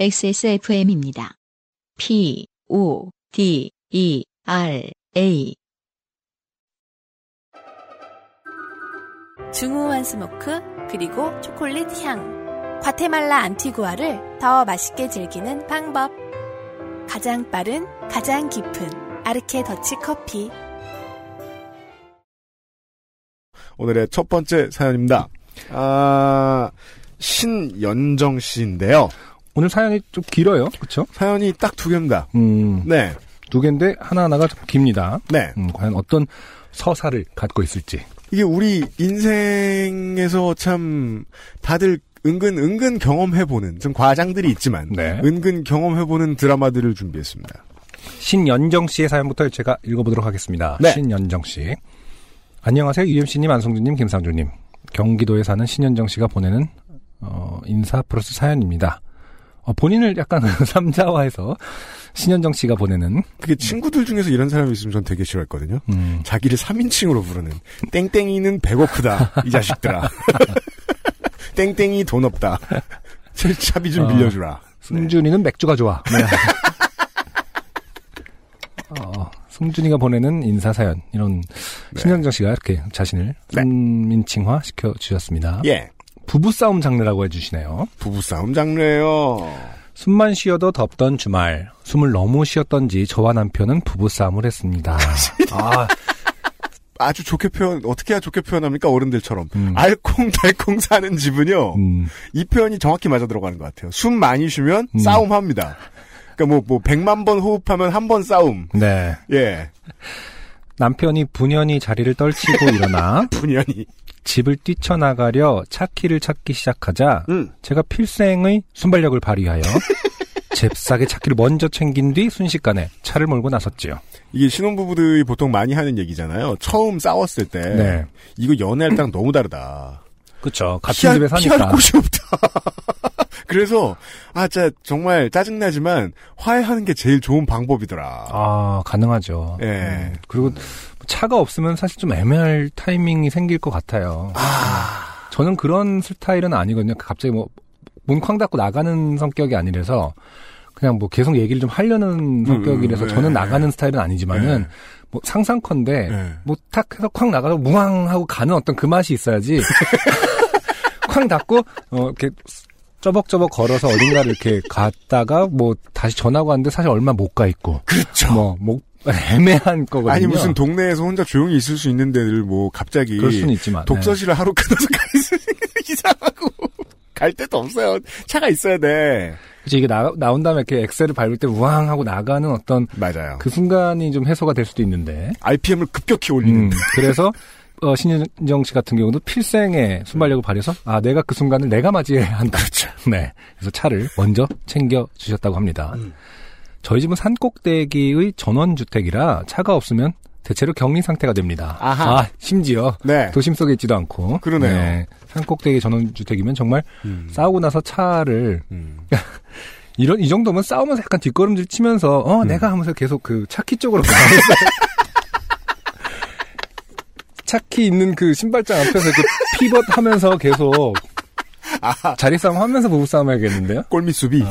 XSFM입니다. P, O, D, E, R, A. 중후한 smoke 그리고 초콜릿 향 과테말라 안티구아를 더 맛있게 즐기는 방법 가장 빠른 가장 깊은 아르케 더치 커피 오늘의 첫 번째 사연입니다. 아, 신연정 씨인데요. 오늘 사연이 좀 길어요. 그렇죠? 사연이 딱 두 개입니다. 음, 네. 두 개인데 하나하나가 좀 깁니다. 네. 음, 과연 어떤 서사를 갖고 있을지. 이게 우리 인생에서 참 다들 은근 은근 경험해보는 좀 과장들이 있지만 네. 은근 경험해보는 드라마들을 준비했습니다. 신연정 씨의 사연부터 제가 읽어보도록 하겠습니다. 네. 신연정 씨. 안녕하세요. UMC님, 안성준님, 김상준님. 경기도에 사는 신연정 씨가 보내는 어, 인사 플러스 사연입니다. 어, 본인을 약간 삼자화해서 신연정 씨가 보내는 그게 친구들 중에서 이런 사람이 있으면 전 되게 싫어했거든요. 음, 자기를 3인칭으로 부르는 땡땡이는 배고프다 이 자식들아. 땡땡이 돈 없다. 제 차비 좀 어. 빌려주라. 승준이는 맥주가 좋아. 네. 어, 승준이가 보내는 인사 사연 이런 신현정 씨가 이렇게 자신을 네. 민칭화 시켜 주셨습니다. 예. 부부 싸움 장르라고 해주시네요. 부부싸움 장르예요. 숨만 쉬어도 덥던 주말 숨을 너무 쉬었던지 저와 남편은 부부 싸움을 했습니다. 아, 아주 좋게 표현 어떻게 해야 좋게 표현합니까 어른들처럼 음. 알콩달콩 사는 집은요 음, 이 표현이 정확히 맞아 들어가는 것 같아요 숨 많이 쉬면 음. 싸움합니다 그러니까 뭐, 뭐, 백만 번 호흡하면 한 번 싸움. 네. 예. 남편이 분연히 자리를 떨치고 일어나 분연히. 집을 뛰쳐나가려 차 키를 찾기 시작하자 음. 제가 필생의 순발력을 발휘하여 잽싸게 차키를 먼저 챙긴 뒤 순식간에 차를 몰고 나섰지요. 이게 신혼부부들이 보통 많이 하는 얘기잖아요. 처음 싸웠을 때. 네. 이거 연애할 때랑 너무 다르다. 그쵸. 같은 피할, 집에 사니까. 피할 곳이 없다. 그래서, 아, 진짜, 정말 짜증 나지만, 화해하는 게 제일 좋은 방법이더라. 아, 가능하죠. 예. 음, 그리고 차가 없으면 사실 좀 애매할 타이밍이 생길 것 같아요. 아, 저는 그런 스타일은 아니거든요. 갑자기 뭐, 문 쾅 닫고 나가는 성격이 아니라서, 그냥 뭐 계속 얘기를 좀 하려는 성격이라서 음, 네. 저는 나가는 스타일은 아니지만은, 네. 뭐 상상컨대, 네. 뭐탁 해서 쾅 나가서 무왕 하고 가는 어떤 그 맛이 있어야지. 쾅 닫고, 어, 이렇게 쩌벅쩌벅 걸어서 어딘가를 이렇게 갔다가 뭐 다시 전화가 왔는데 사실 얼마 못 가 있고. 그렇죠. 뭐, 뭐, 애매한 거거든요. 아니, 무슨 동네에서 혼자 조용히 있을 수 있는 데를 뭐, 갑자기. 그럴 수는 있지만. 네. 독서실을 하루 끊어서 가 있으면 이상하고. 갈 데도 없어요. 차가 있어야 돼. 그치, 이게 나, 나온 다음에 이렇게 엑셀을 밟을 때 우왕 하고 나가는 어떤 맞아요. 그 순간이 좀 해소가 될 수도 있는데. RPM을 급격히 올리는. 음, 그래서, 어, 신현정 씨 같은 경우도 필생의 순발력을 발휘해서, 아, 내가 그 순간을 내가 맞이해야 한다. 그렇죠. 네. 그래서 차를 먼저 챙겨 주셨다고 합니다. 음. 저희 집은 산꼭대기의 전원주택이라 차가 없으면 대체로 격리 상태가 됩니다. 아하. 아, 심지어 네. 도심 속에 있지도 않고. 그러네요. 산꼭대기 전원주택이면 정말 음. 싸우고 나서 차를 음. 이런 이 정도면 싸우면서 약간 뒷걸음질 치면서 어 음. 내가 하면서 계속 그 차키 쪽으로 차키 있는 그 신발장 앞에서 그 피벗 하면서 계속 자리 싸움 하면서 부부 싸움 해야겠는데요? 꼴미 수비. 어.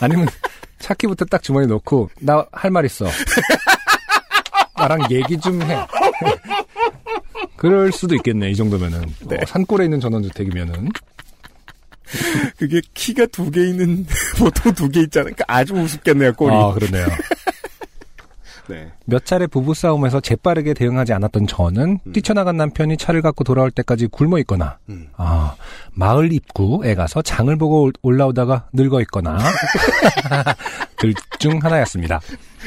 아니면 차키부터 딱 주머니 넣고 나 할 말 있어. 나랑 얘기 좀 해. 그럴 수도 있겠네 이 정도면은 네. 어, 산골에 있는 전원주택이면은 그게 키가 두 개 있는, 보통 두 개 있잖아요. 그러니까 아주 우습겠네요, 꼴이. 아 그러네요. 네. 몇 차례 부부싸움에서 재빠르게 대응하지 않았던 저는 뛰쳐나간 남편이 차를 갖고 돌아올 때까지 굶어 있거나, 음. 아, 마을 입구에 가서 장을 보고 올- 올라오다가 늙어 있거나, 둘중 하나였습니다.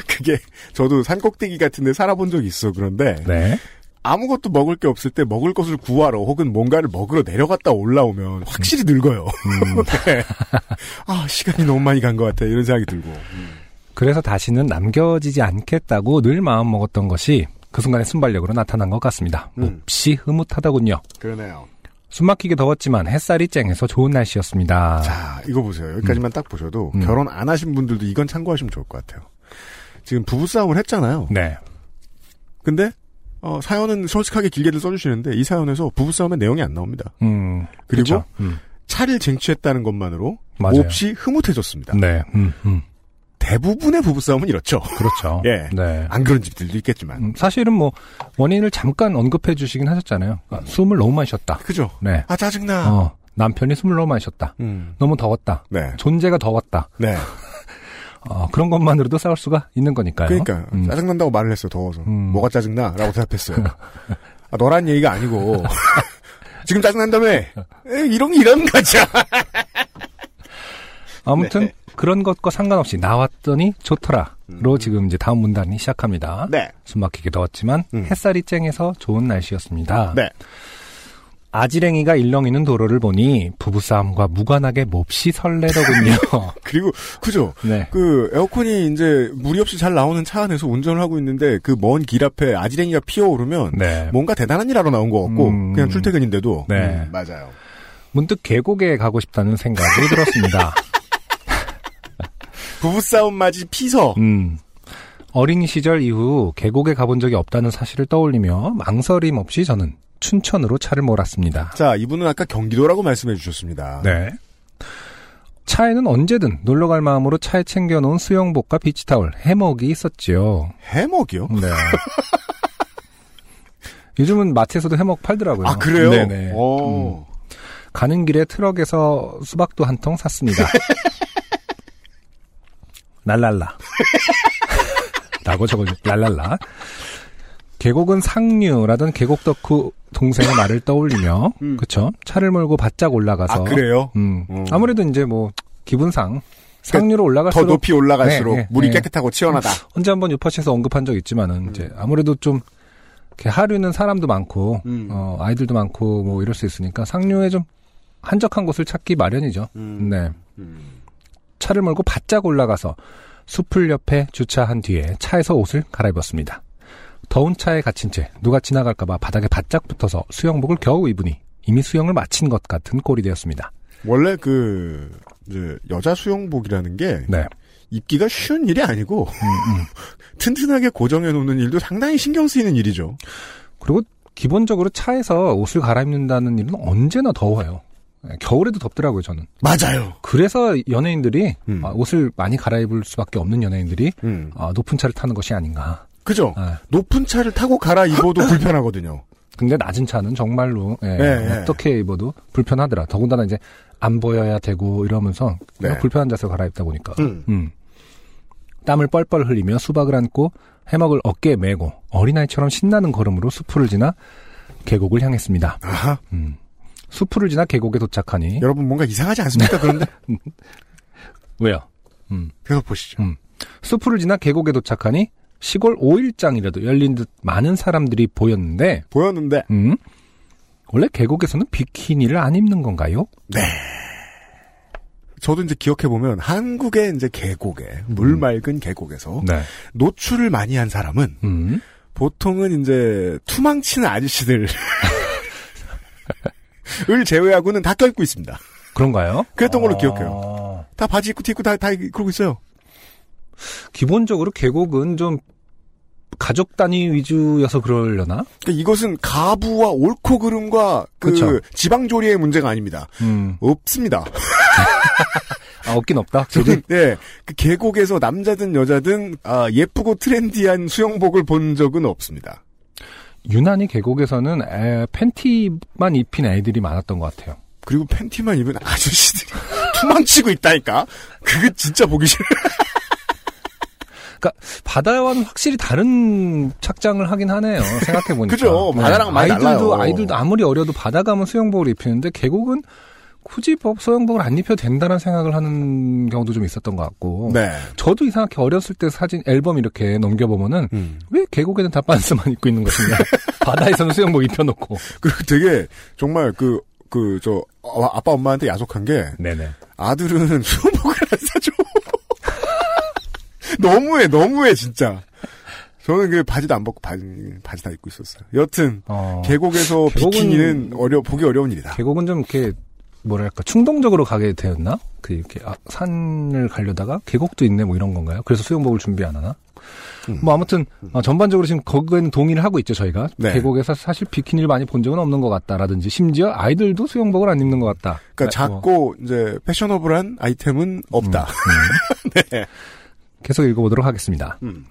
그게, 저도 산꼭대기 같은 데 살아본 적이 있어. 그런데, 네. 아무것도 먹을 게 없을 때 먹을 것을 구하러 혹은 뭔가를 먹으러 내려갔다 올라오면 확실히 늙어요. 네. 아, 시간이 너무 많이 간 것 같아. 이런 생각이 들고. 그래서 다시는 남겨지지 않겠다고 늘 마음 먹었던 것이 그 순간의 순발력으로 나타난 것 같습니다. 음. 몹시 흐뭇하더군요. 그러네요. 숨막히게 더웠지만 햇살이 쨍해서 좋은 날씨였습니다. 자, 이거 보세요. 여기까지만 딱 보셔도 음. 결혼 안 하신 분들도 이건 참고하시면 좋을 것 같아요. 지금 부부싸움을 했잖아요. 네. 근데 어, 사연은 솔직하게 길게들 써주시는데 이 사연에서 부부싸움의 내용이 안 나옵니다. 음. 그리고 그쵸. 음. 차를 쟁취했다는 것만으로 맞아요. 몹시 흐뭇해졌습니다. 네, 음, 음. 대부분의 부부싸움은 이렇죠. 그렇죠. 예. 네. 안 그런 집들도 있겠지만. 음, 사실은 뭐 원인을 잠깐 언급해 주시긴 하셨잖아요. 아, 숨을 너무 많이 쉬었다. 그죠? 네. 아, 짜증나. 어, 남편이 숨을 너무 많이 쉬었다. 음. 너무 더웠다. 네. 존재가 더웠다. 네. 어, 그런 것만으로도 싸울 수가 있는 거니까요. 그러니까 음. 짜증난다고 말을 했어요. 더워서. 음. 뭐가 짜증나? 라고 대답했어요. 아, 너란 얘기가 아니고 지금 짜증난다며? 에, 이런 이런 거죠. 아무튼 네. 그런 것과 상관없이 나왔더니 좋더라로 지금 이제 다음 문단이 시작합니다. 네. 숨막히게 더웠지만 음. 햇살이 쨍해서 좋은 날씨였습니다. 네. 아지랭이가 일렁이는 도로를 보니 부부싸움과 무관하게 몹시 설레더군요. 그리고 그죠? 네. 그 에어컨이 이제 무리 없이 잘 나오는 차 안에서 운전을 하고 있는데 그 먼 길 앞에 아지랭이가 피어오르면 네. 뭔가 대단한 일 하러 나온 것 같고 음. 그냥 출퇴근인데도 네. 음, 맞아요. 문득 계곡에 가고 싶다는 생각이 들었습니다. 부부싸움 맞이 피서 음. 어린 시절 이후 계곡에 가본 적이 없다는 사실을 떠올리며 망설임 없이 저는 춘천으로 차를 몰았습니다. 자 이분은 아까 경기도라고 말씀해 주셨습니다. 네. 차에는 언제든 놀러 갈 마음으로 차에 챙겨놓은 수영복과 비치타올, 해먹이 있었지요. 해먹이요? 네. 요즘은 마트에서도 해먹 팔더라고요. 아 그래요? 네네. 오. 음. 가는 길에 트럭에서 수박도 한 통 샀습니다. 랄랄라. 라고 적어줘. 랄랄라. 계곡은 상류라던 계곡 덕후 동생의 말을 떠올리며, 음. 그쵸? 차를 몰고 바짝 올라가서. 아 그래요? 음. 음. 아무래도 이제 뭐, 기분상, 상류로 올라갈수록. 더 높이 올라갈수록 네, 네, 물이 네. 깨끗하고 치원하다. 언제 한번 유파시에서 언급한 적 있지만은, 이제 아무래도 좀, 이렇게 하류는 사람도 많고, 음. 어, 아이들도 많고, 뭐 이럴 수 있으니까 상류에 좀 한적한 곳을 찾기 마련이죠. 음. 네. 음. 차를 몰고 바짝 올라가서 숲을 옆에 주차한 뒤에 차에서 옷을 갈아입었습니다. 더운 차에 갇힌 채 누가 지나갈까봐 바닥에 바짝 붙어서 수영복을 겨우 입으니 이미 수영을 마친 것 같은 꼴이 되었습니다. 원래 그 이제 여자 수영복이라는 게 네. 입기가 쉬운 일이 아니고 음, 음. 튼튼하게 고정해 놓는 일도 상당히 신경 쓰이는 일이죠. 그리고 기본적으로 차에서 옷을 갈아입는다는 일은 언제나 더워요. 네, 겨울에도 덥더라고요, 저는. 맞아요. 그래서 연예인들이 음. 아, 옷을 많이 갈아입을 수밖에 없는 연예인들이 음. 아, 높은 차를 타는 것이 아닌가. 그죠? 아, 높은 차를 타고 갈아 입어도 불편하거든요. 근데 낮은 차는 정말로 예, 네, 네. 어떻게 입어도 불편하더라. 더군다나 이제 안 보여야 되고 이러면서 네. 불편한 자세로 갈아입다 보니까 음. 음. 땀을 뻘뻘 흘리며 수박을 안고 해먹을 어깨에 메고 어린아이처럼 신나는 걸음으로 수풀을 지나 계곡을 향했습니다. 아하. 음. 수풀을 지나 계곡에 도착하니 여러분 뭔가 이상하지 않습니까? 그런데 왜요? 음. 계속 보시죠. 음. 수풀을 지나 계곡에 도착하니 시골 5일장이라도 열린 듯 많은 사람들이 보였는데 보였는데 음? 원래 계곡에서는 비키니를 안 입는 건가요? 저도 이제 기억해 보면 한국의 이제 계곡에 물 맑은 계곡에서 네. 노출을 많이 한 사람은 음. 보통은 이제 투망치는 아저씨들 을 제외하고는 다 껴입고 있습니다. 그런가요? 그랬던 걸로 아, 기억해요. 다 바지 입고 티 입고 다, 다 그러고 있어요. 기본적으로 계곡은 좀 가족 단위 위주여서 그러려나? 그러니까 이것은 가부와 옳고 그름과 그 그쵸. 지방조리의 문제가 아닙니다. 음. 없습니다. 아, 없긴 없다. 저는 네, 그 계곡에서 남자든 여자든 아, 예쁘고 트렌디한 수영복을 본 적은 없습니다. 유난히 계곡에서는 에, 팬티만 입힌 애들이 많았던 것 같아요. 그리고 팬티만 입은 아저씨들이 투망치고 있다니까. 그게 진짜 보기 싫어. 바다와는 확실히 다른 착장을 하긴 하네요. 생각해 보니까. 그죠. 바다랑은 많이 아이들도 달라요. 아이들도 아무리 어려도 바다 가면 수영복을 입히는데 계곡은 굳이 법 수영복을 안 입혀도 된다는 생각을 하는 경우도 좀 있었던 것 같고. 네. 저도 이상하게 어렸을 때 사진 앨범 이렇게 넘겨보면은 음. 왜 계곡에는 다 반스만 입고 있는 것이냐. 바다에서는 수영복 입혀놓고. 그리고 되게 정말 그 그 저 아빠 엄마한테 야속한 게 네네. 아들은 수영복을 안 사줘. 너무해, 너무해 진짜. 저는 그 바지도 안 벗고 바지 바지 다 입고 있었어요. 여튼 어, 계곡에서 계곡은- 비키니는 어려 보기 어려운 일이다. 계곡은 좀 이렇게 뭐랄까 충동적으로 가게 되었나? 그 이렇게 아, 산을 가려다가 계곡도 있네 뭐 이런 건가요? 그래서 수영복을 준비 안 하나? 뭐 아무튼 어, 전반적으로 지금 거기에는 동의를 하고 있죠 저희가 네. 계곡에서 사실 비키니를 많이 본 적은 없는 것 같다라든지 심지어 아이들도 수영복을 안 입는 것 같다. 그러니까 네, 뭐, 작고 이제 패셔너블한 아이템은 없다. 네. 계속 읽어보도록 하겠습니다. 음.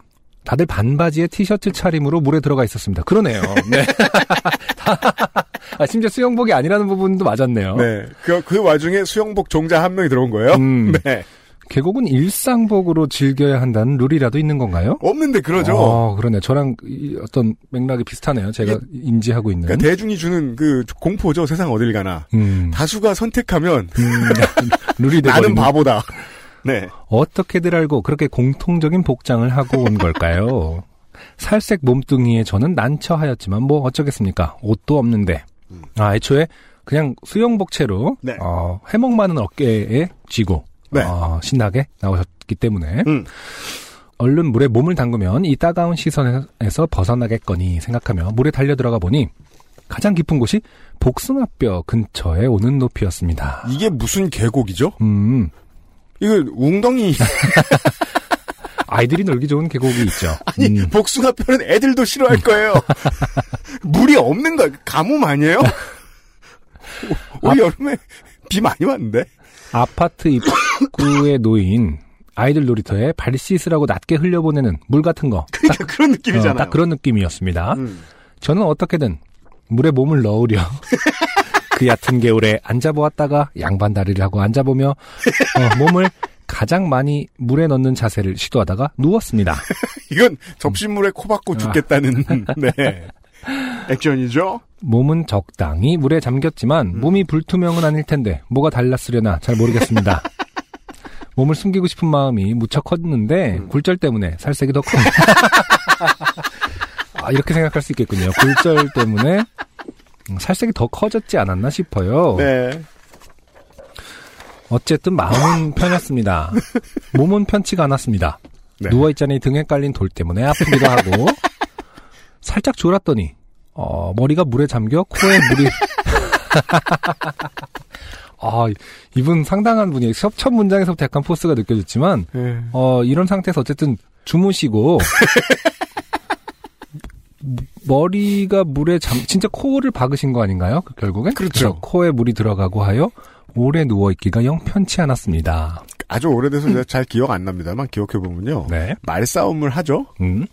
다들 반바지에 티셔츠 차림으로 물에 들어가 있었습니다. 그러네요. 네. 아, 심지어 수영복이 아니라는 부분도 맞았네요. 네. 그, 그 와중에 수영복 종자 한 명이 들어온 거예요? 음. 네. 계곡은 일상복으로 즐겨야 한다는 룰이라도 있는 건가요? 없는데 그러죠. 어, 그러네. 저랑 이 어떤 맥락이 비슷하네요. 제가 인지하고 있는. 그러니까 대중이 주는 그 공포죠. 세상 어딜 가나. 음, 다수가 선택하면 음, 룰이 나는 되버리는. 바보다. 네. 어떻게들 알고 그렇게 공통적인 복장을 하고 온 걸까요? 살색 몸뚱이에 저는 난처하였지만 뭐 어쩌겠습니까? 옷도 없는데. 아, 애초에 그냥 수영복 채로 네. 어, 해먹 많은 어깨에 쥐고 네. 어, 신나게 나오셨기 때문에 음. 얼른 물에 몸을 담그면 이 따가운 시선에서 벗어나겠거니 생각하며 물에 달려 들어가 보니 가장 깊은 곳이 복숭아뼈 근처에 오는 높이였습니다. 이게 무슨 계곡이죠? 음, 이거 웅덩이. 아이들이 놀기 좋은 계곡이 있죠. 아니, 음. 복숭아 뼈는 애들도 싫어할 거예요. 물이 없는 거, 가뭄 아니에요? 올 여름에 비 많이 왔는데? 아파트 입구에 놓인 아이들 놀이터에 발 씻으라고 낮게 흘려보내는 물 같은 거. 그러니까 그런 느낌이잖아요. 어, 딱 그런 느낌이었습니다. 음. 저는 어떻게든 물에 몸을 넣으려 그 얕은 개울에 앉아보았다가 양반 다리를 하고 앉아보며 어, 몸을 가장 많이 물에 넣는 자세를 시도하다가 누웠습니다. 이건 접시물에 코 박고 죽겠다는, 네. 액션이죠? 몸은 적당히 물에 잠겼지만 몸이 불투명은 아닐 텐데 뭐가 달랐으려나 잘 모르겠습니다. 몸을 숨기고 싶은 마음이 무척 컸는데 굴절 때문에 살색이 더 커. 아, 이렇게 생각할 수 있겠군요. 굴절 때문에 음, 살색이 더 커졌지 않았나 싶어요. 네. 어쨌든 마음은 편했습니다. 몸은 편치가 않았습니다. 네. 누워있자니 등에 깔린 돌 때문에 아프기도 하고 살짝 졸았더니 어, 머리가 물에 잠겨 코에 물이 아 이분 상당한 분이에요. 첫, 첫 문장에서부터 약간 포스가 느껴졌지만 네. 어, 이런 상태에서 어쨌든 주무시고 머리가 물에 잠 진짜 코를 박으신 거 아닌가요? 그 결국엔 그렇죠. 그래서 코에 물이 들어가고 하여 오래 누워 있기가 영 편치 않았습니다. 아주 오래돼서 제가 잘 기억 안 납니다만 기억해보면요. 네. 말싸움을 하죠? 음.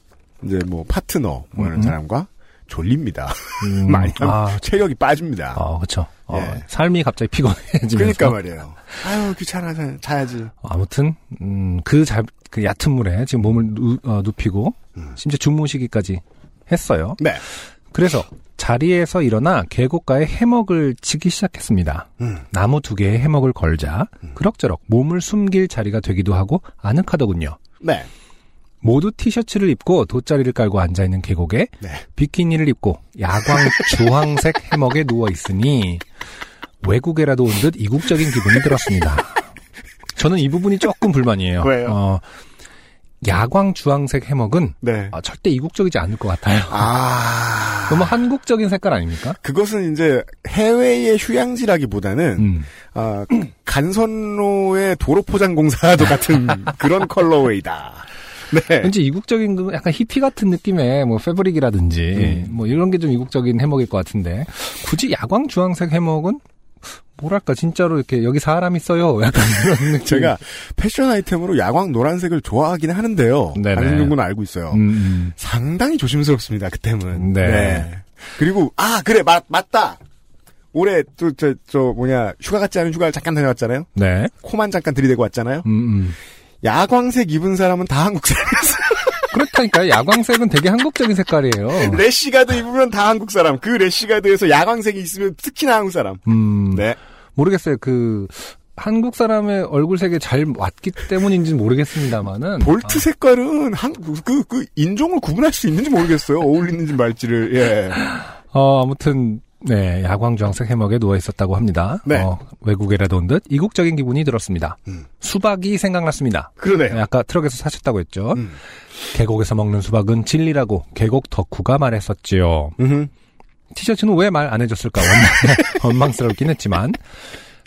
이제 뭐 파트너, 뭐 이런 음. 사람과 졸립니다. 음, 많이 아, 체력이 빠집니다. 어, 그쵸. 어, 예. 삶이 갑자기 피곤해지면서. 그러니까 말이에요. 아유, 귀찮아, 자- 자야지. 아무튼, 음, 그 자, 그 얕은 물에 지금 몸을 누, 어, 눕히고, 음. 심지어 주무시기까지 했어요. 네. 그래서 자리에서 일어나 계곡가에 해먹을 치기 시작했습니다. 음. 나무 두 개의 해먹을 걸자, 그럭저럭 몸을 숨길 자리가 되기도 하고 아늑하더군요. 네. 모두 티셔츠를 입고 돗자리를 깔고 앉아 있는 계곡에 네. 비키니를 입고 야광 주황색 해먹에 누워 있으니 외국에라도 온 듯 이국적인 기분이 들었습니다. 저는 이 부분이 조금 불만이에요. 왜요? 어, 야광 주황색 해먹은 네. 아, 절대 이국적이지 않을 것 같아요. 아. 너무 한국적인 색깔 아닙니까? 그것은 이제 해외의 휴양지라기보다는 음. 아, 간선로의 도로 포장 공사도 같은 그런 컬러웨이다. 네. 왠지 이국적인 그 약간 히피 같은 느낌의 뭐 패브릭이라든지 음. 뭐 이런 게 좀 이국적인 해먹일 것 같은데 굳이 야광 주황색 해먹은 뭐랄까 진짜로 이렇게 여기 사람 있어요 약간 이런 느낌. 제가 패션 아이템으로 야광 노란색을 좋아하긴 하는데요. 안승준 군은 알고 있어요. 음, 음. 상당히 조심스럽습니다. 그때는. 네. 그리고 아 그래 맞 맞다. 올해 또저저 뭐냐 휴가 같지 않은 휴가를 잠깐 다녀왔잖아요. 네. 코만 잠깐 들이대고 왔잖아요. 음, 음. 야광색 입은 사람은 다 한국 사람이었어요. 그렇다니까 야광색은 되게 한국적인 색깔이에요. 래시가드 입으면 다 한국 사람. 그 래시가드에서 야광색이 있으면 특히나 한국 사람. 음, 네. 모르겠어요. 그 한국 사람의 얼굴색에 잘 맞기 때문인지는 모르겠습니다만은 볼트 색깔은 한그 그 인종을 구분할 수 있는지 모르겠어요. 어울리는지 말지를. 예. 어, 아무튼 네 야광 주황색 해먹에 누워 있었다고 합니다. 네. 어, 외국에라도 온 듯 이국적인 기분이 들었습니다. 음. 수박이 생각났습니다. 그러네. 네, 아까 트럭에서 사셨다고 했죠. 음. 계곡에서 먹는 수박은 진리라고 계곡 덕후가 말했었지요. 음. 티셔츠는 왜 말 안 해줬을까 원망, 원망스럽긴 했지만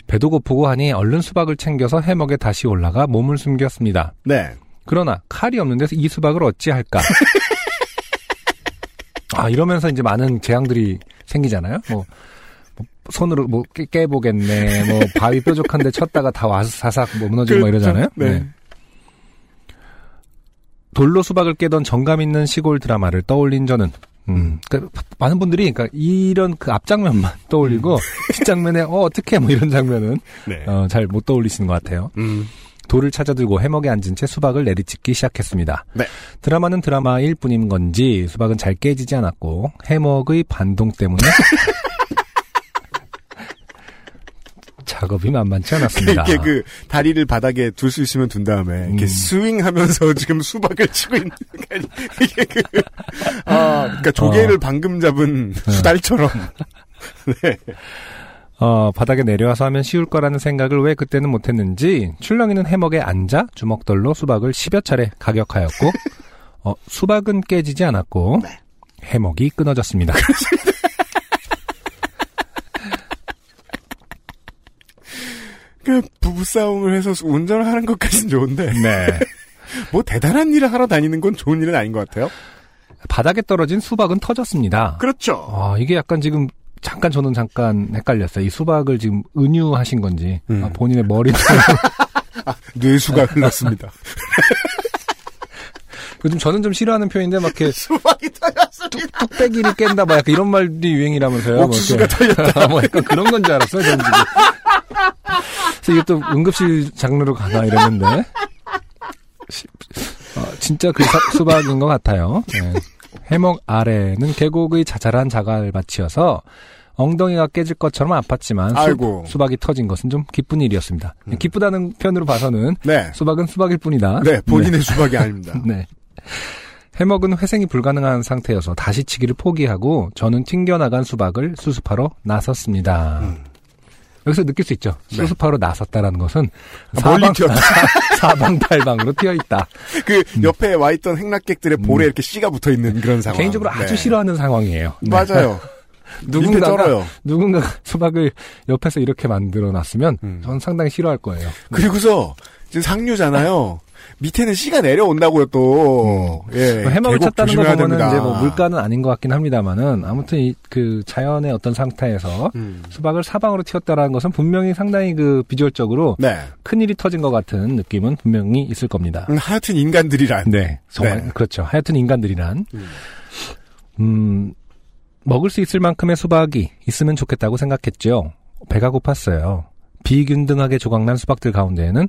배도 고프고 하니 얼른 수박을 챙겨서 해먹에 다시 올라가 몸을 숨겼습니다. 네. 그러나 칼이 없는 데서 이 수박을 어찌할까? 아 이러면서 이제 많은 재앙들이 생기잖아요. 뭐, 뭐 손으로 뭐 깨, 깨보겠네. 뭐 바위 뾰족한데 쳤다가 다 와서 사삭 뭐 무너지고 뭐 이러잖아요. 네. 돌로 수박을 깨던 정감 있는 시골 드라마를 떠올린 저는 음, 그러니까 많은 분들이 그러니까 이런 그 앞장면만 떠올리고 뒷장면에 어 어떻게 뭐 이런 장면은 네. 어, 잘 못 떠올리시는 것 같아요. 음. 돌을 찾아들고 해먹에 앉은 채 수박을 내리찍기 시작했습니다. 네. 드라마는 드라마일 뿐인 건지 수박은 잘 깨지지 않았고 해먹의 반동 때문에 작업이 만만치 않았습니다. 이렇게 그 다리를 바닥에 둘 수 있으면 둔 다음에 이렇게 음. 스윙하면서 지금 수박을 치고 있는 이게 그 아, 그러니까 조개를 어. 방금 잡은 수달처럼 네. 어, 바닥에 내려와서 하면 쉬울 거라는 생각을 왜 그때는 못했는지 출렁이는 해먹에 앉아 주먹돌로 수박을 10여 차례 가격하였고 어, 수박은 깨지지 않았고 해먹이 끊어졌습니다. 그 부부 싸움을 해서 운전을 하는 것까지는 좋은데 네. 뭐 대단한 일을 하러 다니는 건 좋은 일은 아닌 것 같아요. 바닥에 떨어진 수박은 터졌습니다. 그렇죠. 아, 이게 약간 지금 잠깐 저는 잠깐 헷갈렸어요. 이 수박을 지금 은유하신 건지 음. 아, 본인의 머리 뇌수가 흘렀습니다. 요즘 저는 좀 싫어하는 표현인데 막 이렇게 수박이 터졌습니다. 뚝 배기를 깬다 막 약간 이런 말이 유행이라면서요. 옥수수가 털렸다. 뭐 약간 그런 건 줄 알았어요. 저는 지금. 그래서 이게 또 응급실 장르로 가나 이랬는데 시- 어, 진짜 그 사- 수박인 것 같아요. 네. 해먹 아래는 계곡의 자잘한 자갈밭이어서 엉덩이가 깨질 것처럼 아팠지만 아이고. 수, 박이 터진 것은 좀 기쁜 일이었습니다. 기쁘다는 편으로 봐서는 네. 수박은 수박일 뿐이다. 네, 본인의 수박이 아닙니다. 네. 해먹은 회생이 불가능한 상태여서 다시 치기를 포기하고 저는 튕겨나간 수박을 수습하러 나섰습니다. 음. 여기서 느낄 수 있죠. 네. 수습하러 나섰다라는 것은 멀리 사방. 사방팔방으로 튀어 있다. 그 옆에 와 있던 행락객들의 볼에 이렇게 씨가 붙어 있는 그런 상황. 음. 개인적으로 아주 네. 싫어하는 상황이에요. 네. 맞아요. 누군가 누군가가. 누군가 수박을 옆에서 이렇게 만들어 놨으면 음. 저는 상당히 싫어할 거예요. 그리고서 지금 상류잖아요. 밑에는 씨가 내려온다고요 또. 예. 뭐 해먹을 쳤다는 거 보면은 됩니다. 이제 뭐 물가는 아닌 것 같긴 합니다만은 아무튼 이 그 자연의 어떤 상태에서 음. 수박을 사방으로 튀었다라는 것은 분명히 상당히 그 비주얼적으로 네. 큰 일이 터진 것 같은 느낌은 분명히 있을 겁니다. 음, 하여튼 인간들이란. 네, 정말 네. 그렇죠. 하여튼 인간들이란 음. 음 먹을 수 있을 만큼의 수박이 있으면 좋겠다고 생각했죠. 배가 고팠어요. 비균등하게 조각난 수박들 가운데에는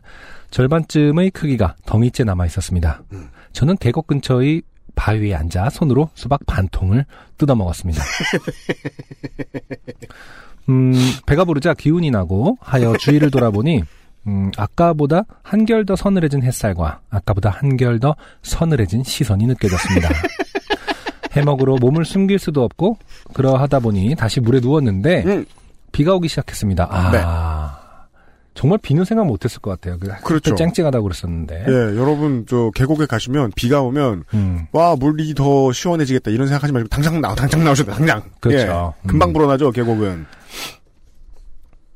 절반쯤의 크기가 덩이째 남아 있었습니다. 음. 저는 계곡 근처의 바위에 앉아 손으로 수박 반 통을 뜯어 먹었습니다. 음, 배가 부르자 기운이 나고 하여 주위를 돌아보니 음, 아까보다 한결 더 서늘해진 햇살과 아까보다 한결 더 서늘해진 시선이 느껴졌습니다. 해먹으로 몸을 숨길 수도 없고 그러하다 보니 다시 물에 누웠는데 음. 비가 오기 시작했습니다. 아 네. 정말 비는 생각 못했을 것 같아요. 그 그렇죠. 쨍쨍하다고 그랬었는데. 예, 여러분 저 계곡에 가시면 비가 오면 음, 와 물이 더 시원해지겠다 이런 생각하지 말고 당장 나와 당장 나오셔도 당장. 그렇죠. 예, 금방 음. 불어나죠 계곡은.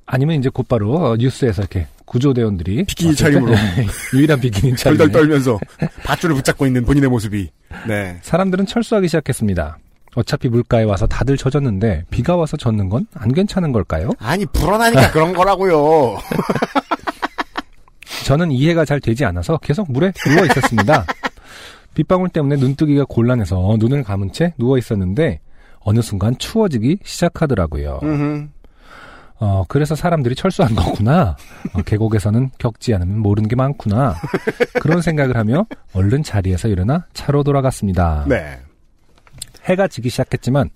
아니면 이제 곧바로 어, 뉴스에서 이렇게 구조대원들이 비키니 차림으로. 유일한 비키니 차림. 덜덜 떨면서 밧줄을 붙잡고 있는 본인의 모습이. 네. 사람들은 철수하기 시작했습니다. 어차피 물가에 와서 다들 젖었는데 비가 와서 젖는 건 안 괜찮은 걸까요? 아니 불어나니까 그런 거라고요. 저는 이해가 잘 되지 않아서 계속 물에 누워 있었습니다. 빗방울 때문에 눈뜨기가 곤란해서 눈을 감은 채 누워 있었는데 어느 순간 추워지기 시작하더라고요. 음흠. 어, 그래서 사람들이 철수한 거구나. 어, 계곡에서는 겪지 않으면 모르는 게 많구나. 그런 생각을 하며 얼른 자리에서 일어나 차로 돌아갔습니다. 네. 해가 지기 시작했지만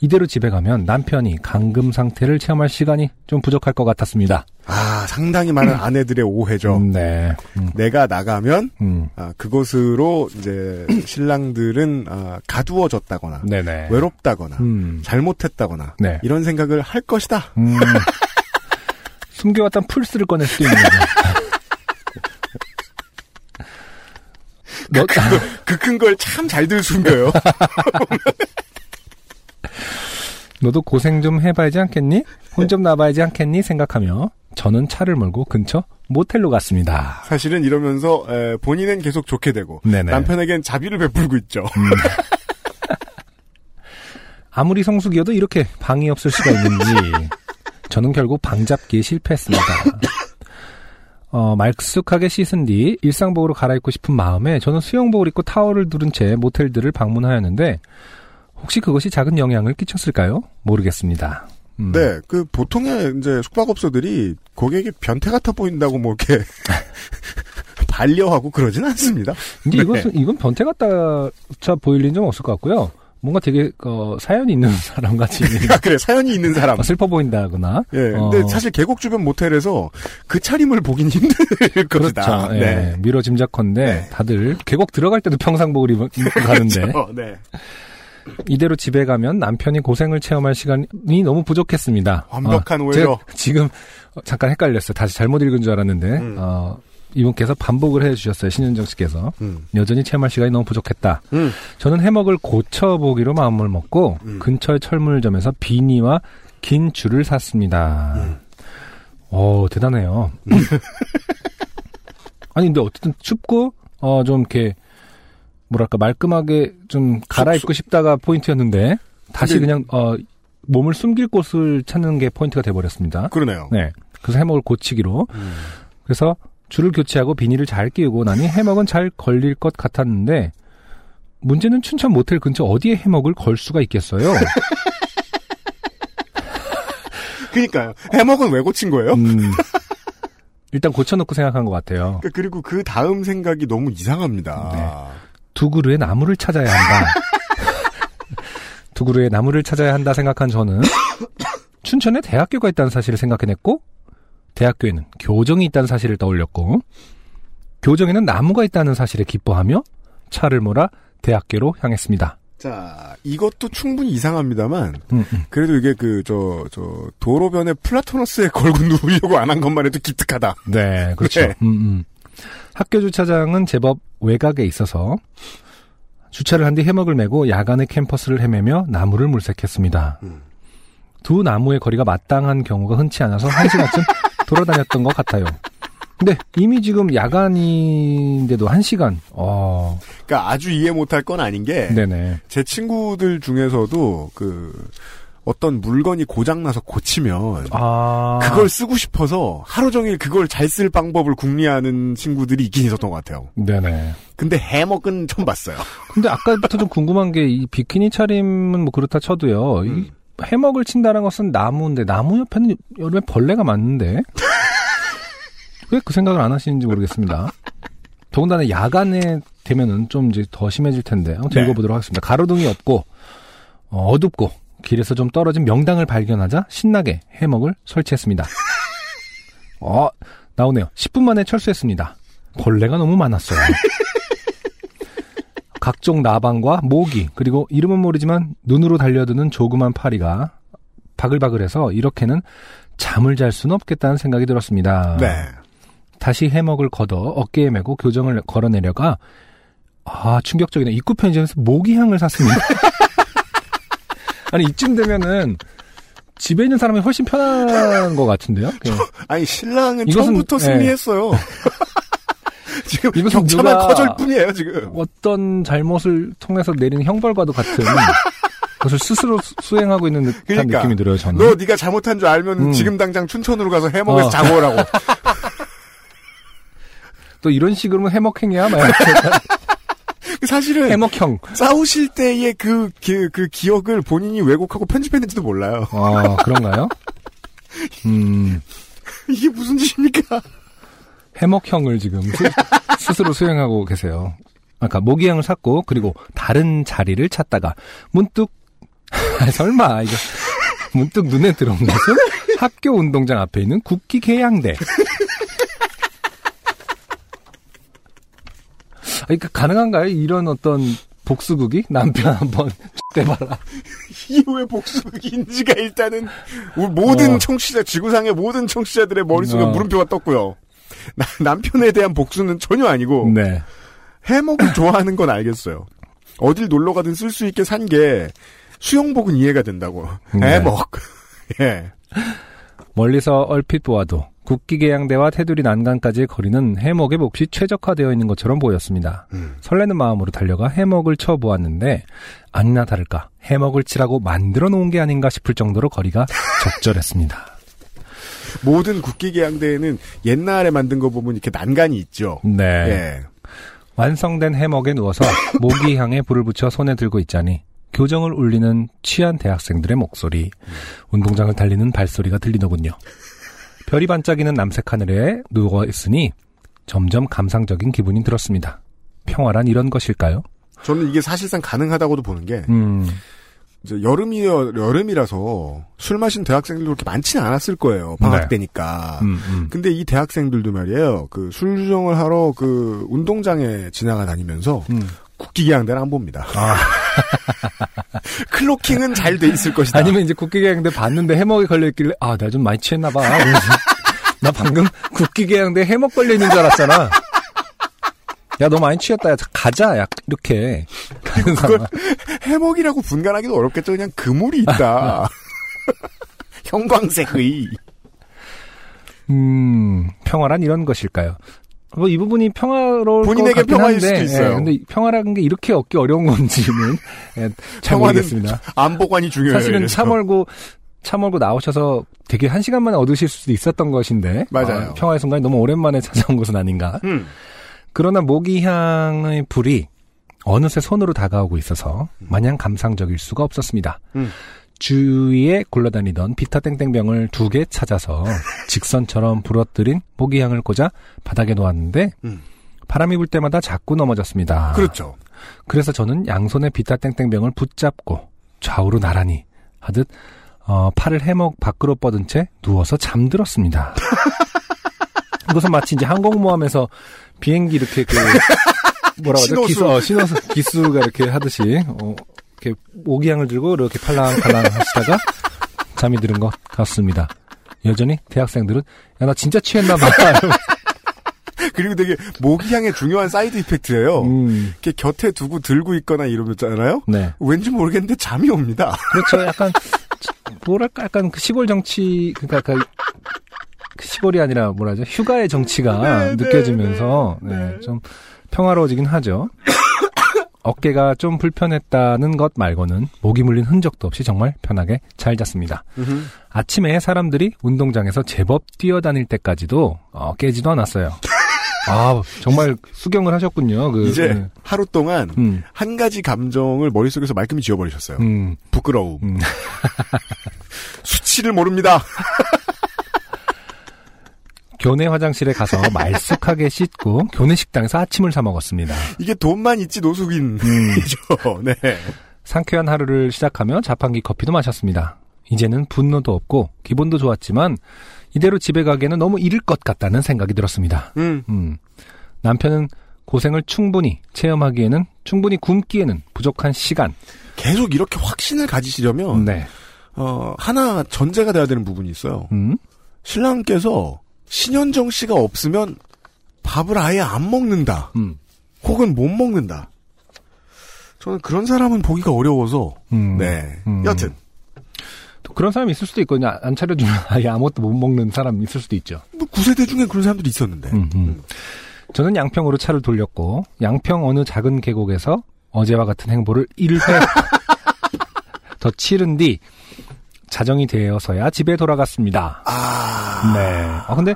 이대로 집에 가면 남편이 감금 상태를 체험할 시간이 좀 부족할 것 같았습니다. 아 상당히 많은 아내들의 오해죠. 음, 네. 음, 내가 나가면 음. 아, 그곳으로 이제 신랑들은 아, 가두어졌다거나 네네. 외롭다거나 음, 잘못했다거나 네. 이런 생각을 할 것이다. 음. 숨겨왔던 풀스를 꺼낼 수도 있는 거죠. 그큰 걸 참 잘들 숨겨요. 너도 고생 좀 해봐야지 않겠니? 혼 좀 나봐야지 않겠니? 생각하며 저는 차를 몰고 근처 모텔로 갔습니다. 사실은 이러면서 에, 본인은 계속 좋게 되고 네네. 남편에겐 자비를 베풀고 있죠. 음. 아무리 성숙이어도 이렇게 방이 없을 수가 있는지 저는 결국 방 잡기에 실패했습니다. 어, 말쑥하게 씻은 뒤 일상복으로 갈아입고 싶은 마음에 저는 수영복을 입고 타월을 두른 채 모텔들을 방문하였는데 혹시 그것이 작은 영향을 끼쳤을까요? 모르겠습니다. 음. 네, 그 보통의 이제 숙박업소들이 고객이 변태 같아 보인다고 뭐 이렇게 반려하고 그러진 않습니다. 근데 네. 이것은 이건 변태 같다 차 보일 일은 좀 없을 것 같고요. 뭔가 되게 어, 사연이 있는 사람 같이 아, 그래 사연이 있는 사람. 어, 슬퍼 보인다거나. 예, 어. 근데 사실 계곡 주변 모텔에서 그 차림을 보긴 힘들 것이다. 그렇죠. 예, 네. 미뤄 짐작컨대 다들 계곡 들어갈 때도 평상복을 입- 입고 가는데 그렇죠. 네. 이대로 집에 가면 남편이 고생을 체험할 시간이 너무 부족했습니다. 완벽한 어. 제가 지금 어, 잠깐 헷갈렸어요. 다시 잘못 읽은 줄 알았는데 음. 어, 이분께서 반복을 해주셨어요. 신현정 씨께서 음. 여전히 체험할 시간이 너무 부족했다. 음. 저는 해먹을 고쳐보기로 마음을 먹고 음. 근처의 철물점에서 비니와 긴 줄을 샀습니다. 음. 오 대단해요. 아니 근데 어쨌든 춥고 어 좀 이렇게 뭐랄까 말끔하게 좀 갈아입고 싶다가 포인트였는데 다시 그냥 어 몸을 숨길 곳을 찾는 게 포인트가 돼버렸습니다. 그러네요. 네. 그래서 해먹을 고치기로 음. 그래서 줄을 교체하고 비닐을 잘 끼우고 나니 해먹은 잘 걸릴 것 같았는데 문제는 춘천 모텔 근처 어디에 해먹을 걸 수가 있겠어요? 그러니까요. 해먹은 왜 고친 거예요? 음, 일단 고쳐놓고 생각한 것 같아요. 그- 그리고 그 다음 생각이 너무 이상합니다. 네. 두 그루의 나무를 찾아야 한다. 두 그루의 나무를 찾아야 한다 생각한 저는 춘천에 대학교가 있다는 사실을 생각해냈고 대학교에는 교정이 있다는 사실을 떠올렸고 교정에는 나무가 있다는 사실에 기뻐하며 차를 몰아 대학교로 향했습니다. 자, 이것도 충분히 이상합니다만, 음, 음. 그래도 이게 그, 저, 저, 도로변에 플라토너스에 걸고 누우려고 안 한 것만 해도 기특하다. 네, 그렇죠. 네. 음, 음. 학교 주차장은 제법 외곽에 있어서 주차를 한 뒤 해먹을 메고 야간에 캠퍼스를 헤매며 나무를 물색했습니다. 음. 두 나무의 거리가 마땅한 경우가 흔치 않아서 한 시간쯤 돌아다녔던 것 같아요. 근데 이미 지금 야간인데도 한 시간. 어, 그러니까 아주 이해 못할 건 아닌 게, 네네. 제 친구들 중에서도 그, 어떤 물건이 고장나서 고치면, 아, 그걸 쓰고 싶어서 하루 종일 그걸 잘 쓸 방법을 궁리하는 친구들이 있긴 있었던 것 같아요. 네네. 근데 해먹은 처음 봤어요. 근데 아까부터 좀 궁금한 게 이 비키니 차림은 뭐 그렇다 쳐도요. 음. 이 해먹을 친다는 것은 나무인데 나무 옆에는 여름에 벌레가 많은데 왜 그 생각을 안 하시는지 모르겠습니다. 더군다나 야간에 되면은 좀 이제 더 심해질 텐데 아무튼 네. 읽어보도록 하겠습니다. 가로등이 없고 어, 어둡고 길에서 좀 떨어진 명당을 발견하자 신나게 해먹을 설치했습니다. 어 나오네요. 10분 만에 철수했습니다. 벌레가 너무 많았어요. 각종 나방과 모기 그리고 이름은 모르지만 눈으로 달려드는 조그만 파리가 바글바글해서 이렇게는 잠을 잘 수는 없겠다는 생각이 들었습니다. 네. 다시 해먹을 걷어 어깨에 메고 교정을 걸어내려가 아 충격적이네 입구 편의점에서 모기향을 샀습니다. 아니 이쯤 되면은 집에 있는 사람이 훨씬 편한 것 같은데요. 그, 아니, 신랑은 처음부터 네. 승리했어요. 지금 이것은 격차만 커질 뿐이에요, 지금. 어떤 잘못을 통해서 내리는 형벌과도 같은 그것을 스스로 수- 수행하고 있는 듯한 그러니까. 느낌이 들어요. 저는. 너 네가 잘못한 줄 알면 음. 지금 당장 춘천으로 가서 해먹에서 어. 자고 오라고. 또 이런 식으로는 해먹행이야? 막 사실은 해먹형. 싸우실 때의 그, 그, 그 기억을 본인이 왜곡하고 편집했는지도 몰라요. 아, 그런가요? 음, 이게 무슨 짓입니까? 해먹형을 지금 스, 스로 수행하고 계세요. 아까 모기향을 샀고, 그리고 다른 자리를 찾다가, 문득, 설마, 이거, 문득 눈에 들어온 것은 학교 운동장 앞에 있는 국기 개양대. 아, 그러니까 가능한가요? 이런 어떤 복수극이? 남편 한번 떼봐라. 이게 왜 복수인지가 일단은 우리 모든 어. 청취자, 지구상의 모든 청취자들의 머릿속에 어. 물음표가 떴고요. 나- 남편에 대한 복수는 전혀 아니고 네. 해먹을 좋아하는 건 알겠어요. 어딜 놀러 가든 쓸 수 있게 산 게 수영복은 이해가 된다고. 네. 해먹. 예. 멀리서 얼핏 보아도 국기계양대와 테두리 난간까지의 거리는 해먹의 몫이 최적화되어 있는 것처럼 보였습니다. 음. 설레는 마음으로 달려가 해먹을 쳐보았는데 아니나 다를까 해먹을 치라고 만들어 놓은 게 아닌가 싶을 정도로 거리가 적절했습니다. 모든 국기계양대에는 옛날에 만든 거 보면 이렇게 난간이 있죠. 네. 예. 완성된 해먹에 누워서 모기 향에 불을 붙여 손에 들고 있자니 교정을 울리는 취한 대학생들의 목소리, 운동장을 달리는 발소리가 들리더군요. 별이 반짝이는 남색 하늘에 누워 있으니 점점 감상적인 기분이 들었습니다. 평화란 이런 것일까요? 저는 이게 사실상 가능하다고도 보는 게 음, 이제 여름이 여름이라서 술 마신 대학생들도 그렇게 많지는 않았을 거예요. 방학 네. 때니까. 음, 음. 근데 이 대학생들도 말이에요. 그 술주정을 하러 그 운동장에 지나가 다니면서 음. 국기계양대를 안 봅니다. 아, 클로킹은 잘 돼 있을 것이다. 아니면 이제 국기계양대 봤는데 해먹이 걸려있길래 아, 내가 좀 많이 취했나봐. 나 방금 국기계양대 해먹 걸려 있는 줄 알았잖아. 야, 너 많이 취했다. 야, 가자. 약, 이렇게. 그걸. 해먹이라고 분간하기도 어렵겠죠. 그냥 그물이 있다. 형광색의. 음, 평화란 이런 것일까요? 뭐 이 부분이 평화로울 본인에게 평화일 한데, 수도 있어요. 예, 근데 평화라는 게 이렇게 얻기 어려운 건지는 예, 잘 모르겠습니다. 안보관이 중요해요. 사실은 차 몰고 나오셔서 되게 한 시간 만에 얻으실 수도 있었던 것인데 맞아요. 아, 평화의 순간이 너무 오랜만에 찾아온 것은 아닌가. 음. 그러나 모기향의 불이 어느새 손으로 다가오고 있어서 마냥 감상적일 수가 없었습니다. 음. 주위에 굴러다니던 비타 땡땡병을 두 개 찾아서 직선처럼 부러뜨린 모기향을 꽂아 바닥에 놓았는데 음. 바람이 불 때마다 자꾸 넘어졌습니다. 그렇죠. 그래서 저는 양손에 비타 땡땡병을 붙잡고 좌우로 나란히 하듯 어, 팔을 해먹 밖으로 뻗은 채 누워서 잠들었습니다. 이것은 마치 이제 항공모함에서 비행기 이렇게 그 뭐라고 하죠? 기수, 어, 신호수 기수가 이렇게 하듯이 어, 이렇게 모기향을 들고 이렇게 팔랑팔랑 하시다가 잠이 드는 것 같습니다. 여전히 대학생들은 야 나 진짜 취했나 봐. 그리고 되게 모기향의 중요한 side effect예요. 음, 이렇게 곁에 두고 들고 있거나 이러잖아요. 네. 왠지 모르겠는데 잠이 옵니다. 그렇죠. 약간 뭐랄까 약간 그 시골 정치 그러니까 그, 그 시골이 아니라 뭐라죠 휴가의 정치가 네, 느껴지면서 네, 네. 네, 좀 평화로워지긴 하죠. 어깨가 좀 불편했다는 것 말고는 목이 물린 흔적도 없이 정말 편하게 잘 잤습니다. 아침에 사람들이 운동장에서 제법 뛰어다닐 때까지도 어, 깨지도 않았어요. 아 정말 수경을 하셨군요. 그, 이제 네. 하루 동안 음, 한 가지 감정을 머릿속에서 말끔히 지워버리셨어요. 음, 부끄러움. 음. 수치를 모릅니다. 교내 화장실에 가서 말쑥하게 씻고 교내 식당에서 아침을 사 먹었습니다. 이게 돈만 있지 노숙인이죠. 음. 네. 상쾌한 하루를 시작하며 자판기 커피도 마셨습니다. 이제는 분노도 없고 기분도 좋았지만 이대로 집에 가기에는 너무 이를 것 같다는 생각이 들었습니다. 음. 음. 남편은 고생을 충분히 체험하기에는 충분히 굶기에는 부족한 시간. 계속 이렇게 확신을 가지시려면 네. 어, 하나 전제가 돼야 되는 부분이 있어요. 음. 신랑께서 신현정 씨가 없으면 밥을 아예 안 먹는다. 음. 혹은 못 먹는다. 저는 그런 사람은 보기가 어려워서 음. 네. 음. 여튼 또 그런 사람이 있을 수도 그냥 안 차려주면 아예 아무것도 못 먹는 사람 있을 수도 있죠. 뭐 구세대 중에 그런 사람들이 있었는데 음, 음. 저는 양평으로 차를 돌렸고 양평 어느 작은 계곡에서 어제와 같은 행보를 1회 더 치른 뒤 자정이 되어서야 집에 돌아갔습니다. 아 네. 아 근데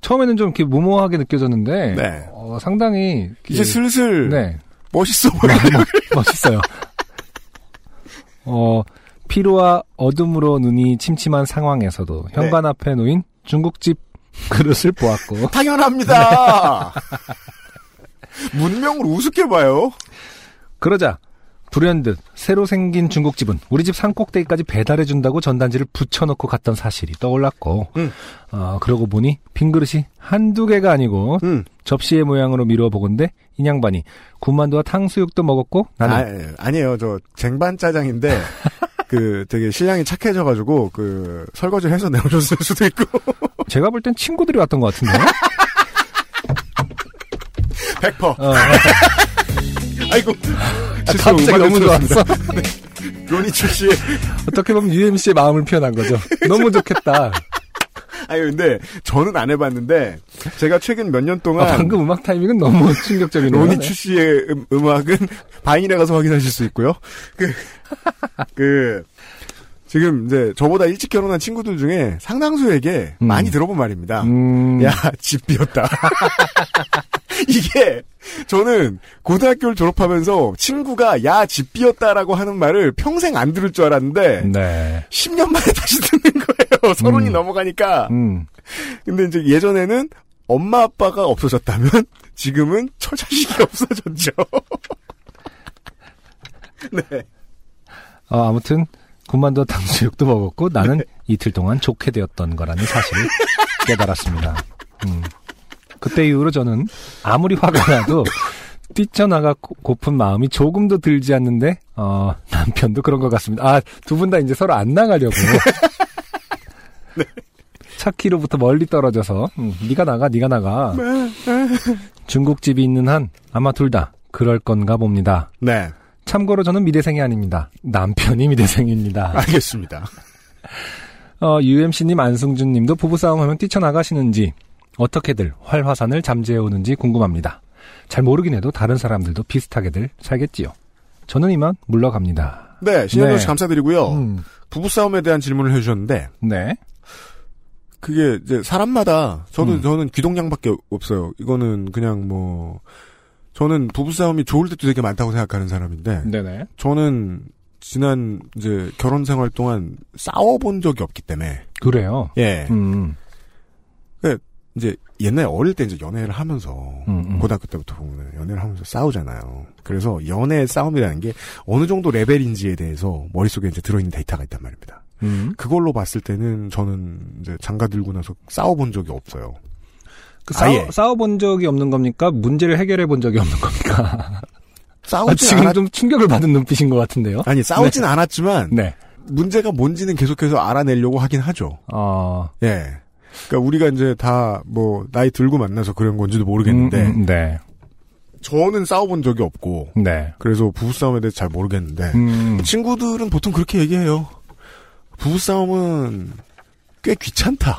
처음에는 좀 이렇게 무모하게 느껴졌는데 네. 어, 상당히 이제 그- 슬슬 네 멋있어 보여. 멋있어요. 어 피로와 어둠으로 눈이 침침한 상황에서도 현관 앞에 놓인 중국집 그릇을 보았고 당연합니다. 문명을 우습게 봐요. 그러자 불현듯 새로 생긴 중국집은 우리 집 산꼭대기까지 배달해준다고 전단지를 붙여놓고 갔던 사실이 떠올랐고 음. 어, 그러고 보니 빈 그릇이 한두 개가 아니고 음. 접시의 모양으로 미루어 보건대 인양반이 군만두와 탕수육도 먹었고 나는 아, 아니에요. 저 쟁반 짜장인데 그 되게 신랑이 착해져가지고 그 설거지 해서 내어줬을 수도 있고 제가 볼 땐 친구들이 왔던 것 같은데 100%. 어, 아이고 아, 스스로 갑자기 음악을 너무. 좋았어 로니 출씨의 어떻게 보면 UMC의 마음을 표현한 거죠 너무 좋겠다 아니 근데 저는 안 해봤는데 제가 최근 몇 년 동안 아, 방금 음악 타이밍은 너무 충격적이네요. 로니 네. 추 씨의 음, 음악은 바인에 가서 확인하실 수 있고요. 그, 그, 지금 이제 저보다 일찍 결혼한 친구들 중에 상당수에게 음. 많이 들어본 말입니다. 음, 야, 집 비었다. 이게 저는 고등학교를 졸업하면서 친구가 야, 집 비었다라고 하는 말을 평생 안 들을 줄 알았는데 네. 10년 만에 다시 듣는 거예요. 서른이 음. 넘어가니까. 음, 근데 이제 예전에는 엄마 아빠가 없어졌다면 지금은 처자식이 없어졌죠. 네. 어, 아무튼 군만두 탕수육도 먹었고 나는 이틀 동안 좋게 되었던 거라는 사실을 깨달았습니다. 음. 그때 이후로 저는 아무리 화가 나도 뛰쳐나가 고- 고픈 마음이 조금도 들지 않는데 어, 남편도 그런 것 같습니다. 아 두 분 다 이제 서로 안 나가려고 차 키로부터 멀리 떨어져서 음, 네가 나가 네가 나가 중국집이 있는 한 아마 둘 다 그럴 건가 봅니다. 네. 참고로 저는 미대생이 아닙니다. 남편이 미대생입니다. 알겠습니다. 어, UMC님, 안승준님도 부부싸움 하면 뛰쳐나가시는지 어떻게들 활화산을 잠재우는지 궁금합니다. 잘 모르긴 해도 다른 사람들도 비슷하게들 살겠지요. 저는 이만 물러갑니다. 네, 신현정 네. 씨 감사드리고요. 음, 부부싸움에 대한 질문을 해주셨는데, 네. 그게 이제 사람마다, 저도, 음. 저는 귀동냥밖에 없어요. 이거는 그냥 뭐, 저는 부부싸움이 좋을 때도 되게 많다고 생각하는 사람인데, 네네. 저는 지난 이제 결혼 생활 동안 싸워본 적이 없기 때문에, 그래요. 예. 음, 이제 옛날에 어릴 때 이제 연애를 하면서, 음, 음. 고등학교 때부터 보면 연애를 하면서 싸우잖아요. 그래서 연애 싸움이라는 게 어느 정도 레벨인지에 대해서 머릿속에 이제 들어있는 데이터가 있단 말입니다. 음. 그걸로 봤을 때는 저는 이제 장가 들고 나서 싸워본 적이 없어요. 그 싸워. 싸워본 적이 없는 겁니까? 문제를 해결해 본 적이 없는 겁니까? 아, 싸우진 지금 않았, 좀 충격을 받은 눈빛인 것 같은데요? 아니, 싸우진 않았지만, 네. 문제가 뭔지는 계속해서 알아내려고 하긴 하죠. 어, 예. 그러니까 우리가 이제 다 뭐 나이 들고 만나서 그런 건지도 모르겠는데 음, 음, 네. 저는 싸워본 적이 없고 네. 그래서 부부싸움에 대해서 잘 모르겠는데 음, 친구들은 보통 그렇게 얘기해요. 부부싸움은 꽤 귀찮다.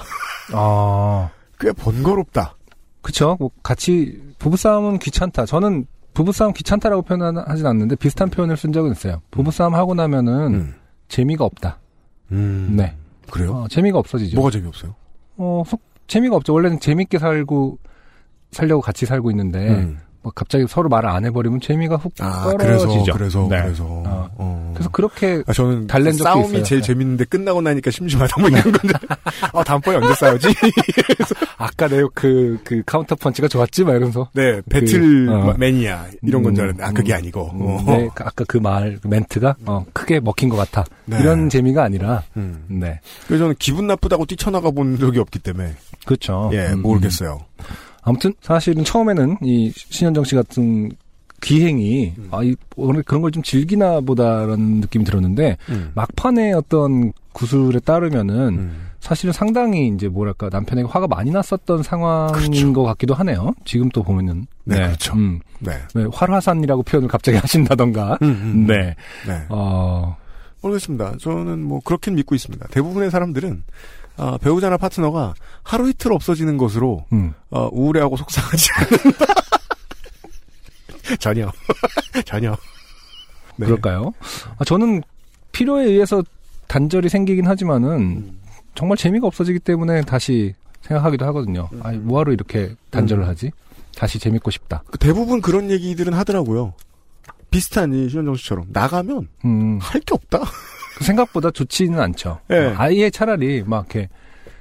아, 꽤 번거롭다. 그쵸. 뭐, 같이, 부부싸움은 귀찮다. 저는 부부싸움 귀찮다라고 표현하진 않는데 비슷한 표현을 쓴 적은 있어요. 부부싸움 하고 나면은 음. 재미가 없다. 음. 네. 그래요? 어, 재미가 없어지죠. 뭐가 재미없어요? 어, 속, 재미가 없죠. 원래는 재밌게 살고, 살려고 같이 살고 있는데, 음. 뭐 갑자기 서로 말을 안 해버리면 재미가 훅 아, 그래서, 떨어지죠. 그래서, 네. 그래서. 어. 어. 그래서 그렇게 아, 저는 달랜 적도 싸움이 있어요. 제일 네. 재밌는데 끝나고 나니까 심심하다 뭐 이런 건데. 아, 다음번에 언제 싸우지? 아까 내 그, 그 카운터 펀치가 좋았지? 막 이러면서. 네, 배틀 어. 매니아 이런 건 줄 알았는데 아 그게 음, 아니고. 음, 어. 네, 그 아까 그 말, 그 멘트가, 어, 크게 먹힌 것 같아. 네. 이런 재미가 아니라, 음. 네. 그래서 저는 기분 나쁘다고 뛰쳐나가 본 적이 없기 때문에 그렇죠. 예 음, 모르겠어요. 음. 아무튼, 사실은 처음에는 이 신현정 씨 같은 기행이, 음. 아, 이, 오늘 그런 걸 좀 즐기나 보다라는 느낌이 들었는데, 음. 막판에 어떤 구술에 따르면은, 음. 사실은 상당히 이제 뭐랄까 남편에게 화가 많이 났었던 상황인 그렇죠. 것 같기도 하네요. 지금 또 보면은 네, 그렇죠. 음, 네. 네, 활화산이라고 표현을 갑자기 하신다던가. 음, 음. 네. 네. 어, 모르겠습니다. 저는 뭐 그렇게 믿고 있습니다. 대부분의 사람들은 아, 배우자나 파트너가 하루 이틀 없어지는 것으로 음. 어, 우울해하고 속상하지 않는다. 전혀. 전혀. 네. 그럴까요? 아, 저는 필요에 의해서 단절이 생기긴 하지만은 음. 정말 재미가 없어지기 때문에 다시 생각하기도 하거든요. 음. 아니, 뭐하러 이렇게 단절을 하지? 다시 재밌고 싶다. 그 대부분 그런 얘기들은 하더라고요. 비슷한 이 신현정 씨처럼 나가면 음, 할게 없다. 생각보다 좋지는 않죠. 네. 아예 차라리 막 이렇게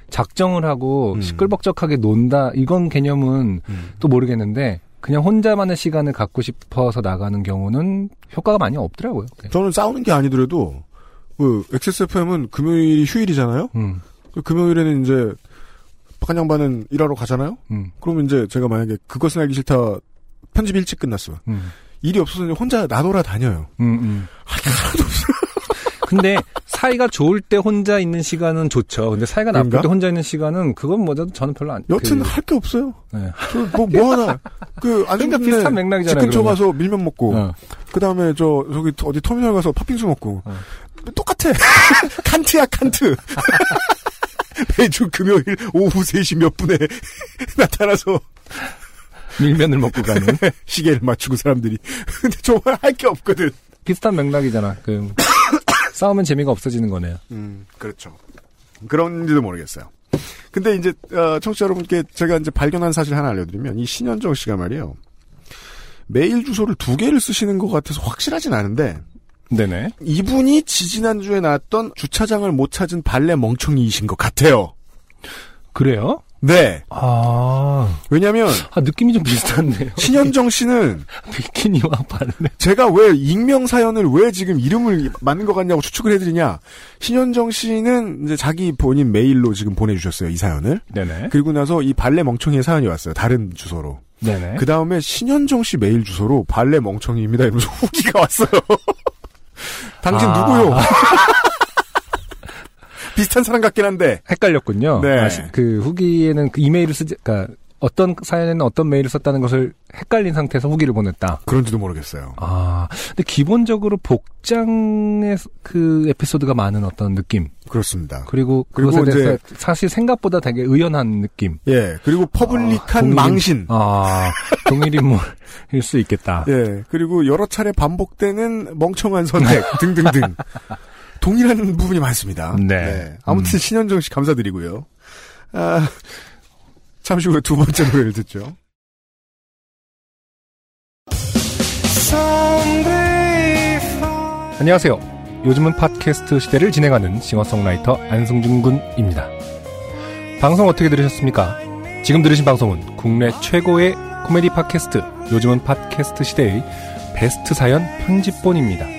작정을 하고 음. 시끌벅적하게 논다 이건 개념은 또 모르겠는데 그냥 혼자만의 시간을 갖고 싶어서 나가는 경우는 효과가 많이 없더라고요. 네. 저는 싸우는 게 아니더라도 그 XSFM은 금요일이 휴일이잖아요. 음, 그 금요일에는 이제 박한 양반은 일하러 가잖아요. 음, 그러면 이제 제가 만약에 그것은 알기 싫다 편집 일찍 끝났어요. 음, 일이 없어서 혼자 나돌아 다녀요. 음, 음. 근데 사이가 좋을 때 혼자 있는 시간은 좋죠. 근데 사이가 나쁠 그런가? 때 혼자 있는 시간은 그건 뭐 저는 별로 안. 여튼 그, 할게 없어요. 네. 뭐, 뭐 하나. 그, 그러니까 안승준네 비슷한 집 맥락이잖아요. 근처. 가서 밀면 먹고, 어. 그 다음에 저, 저기 어디 터미널 가서 팥빙수 먹고, 어. 똑같아. 칸트야, 칸트. 매주 금요일 오후 3시 몇 분에 나타나서 밀면을 먹고 가는 시계를 맞추고 사람들이. 근데 정말 할 게 없거든. 비슷한 맥락이잖아. 그 싸우면 재미가 없어지는 거네요. 음, 그렇죠. 그런지도 모르겠어요. 근데 이제 어, 청취자 여러분께 제가 이제 발견한 사실 하나 알려드리면 이 신현정 씨가 말이에요. 메일 주소를 두 개를 쓰시는 것 같아서 확실하진 않은데 네네. 이분이 지지난주에 나왔던 주차장을 못 찾은 발레 멍청이이신 것 같아요. 그래요? 네. 아, 왜냐면 아 느낌이 좀 비슷한데요. 신현정 씨는 비키니와 발레. 제가 왜 익명 사연을 왜 지금 이름을 맞는 것 같냐고 추측을 해드리냐. 신현정 씨는 이제 자기 본인 메일로 지금 보내주셨어요 이 사연을. 네네. 그리고 나서 이 발레 멍청이의 사연이 왔어요 다른 주소로. 네네. 그 다음에 신현정 씨 메일 주소로 발레 멍청이입니다 이러면서 후기가 왔어요. 당신 아. 누구요? 비슷한 사람 같긴 한데. 헷갈렸군요. 네. 아, 그 후기에는 그 이메일을 쓰지, 그러니까 어떤 사연에는 어떤 메일을 썼다는 것을 헷갈린 상태에서 후기를 보냈다. 그런지도 모르겠어요. 아, 근데 기본적으로 복장의 그 에피소드가 많은 어떤 느낌. 그렇습니다. 그리고 그리고 그것에 이제- 대해서 사실 생각보다 되게 의연한 느낌. 예. 그리고 퍼블릭한 동일인- 망신. 아, 동일인물일 수 있겠다. 예. 그리고 여러 차례 반복되는 멍청한 선택 등등등. 동일한 부분이 많습니다. 네. 아무튼 음. 신현정 씨 감사드리고요. 아, 잠시 후에 두 번째 노래를 듣죠. 안녕하세요. 요즘은 팟캐스트 시대를 진행하는 싱어송라이터 안승준 군입니다. 방송 어떻게 들으셨습니까? 지금 들으신 방송은 국내 최고의 코미디 팟캐스트 요즘은 팟캐스트 시대의 베스트 사연 편집본입니다.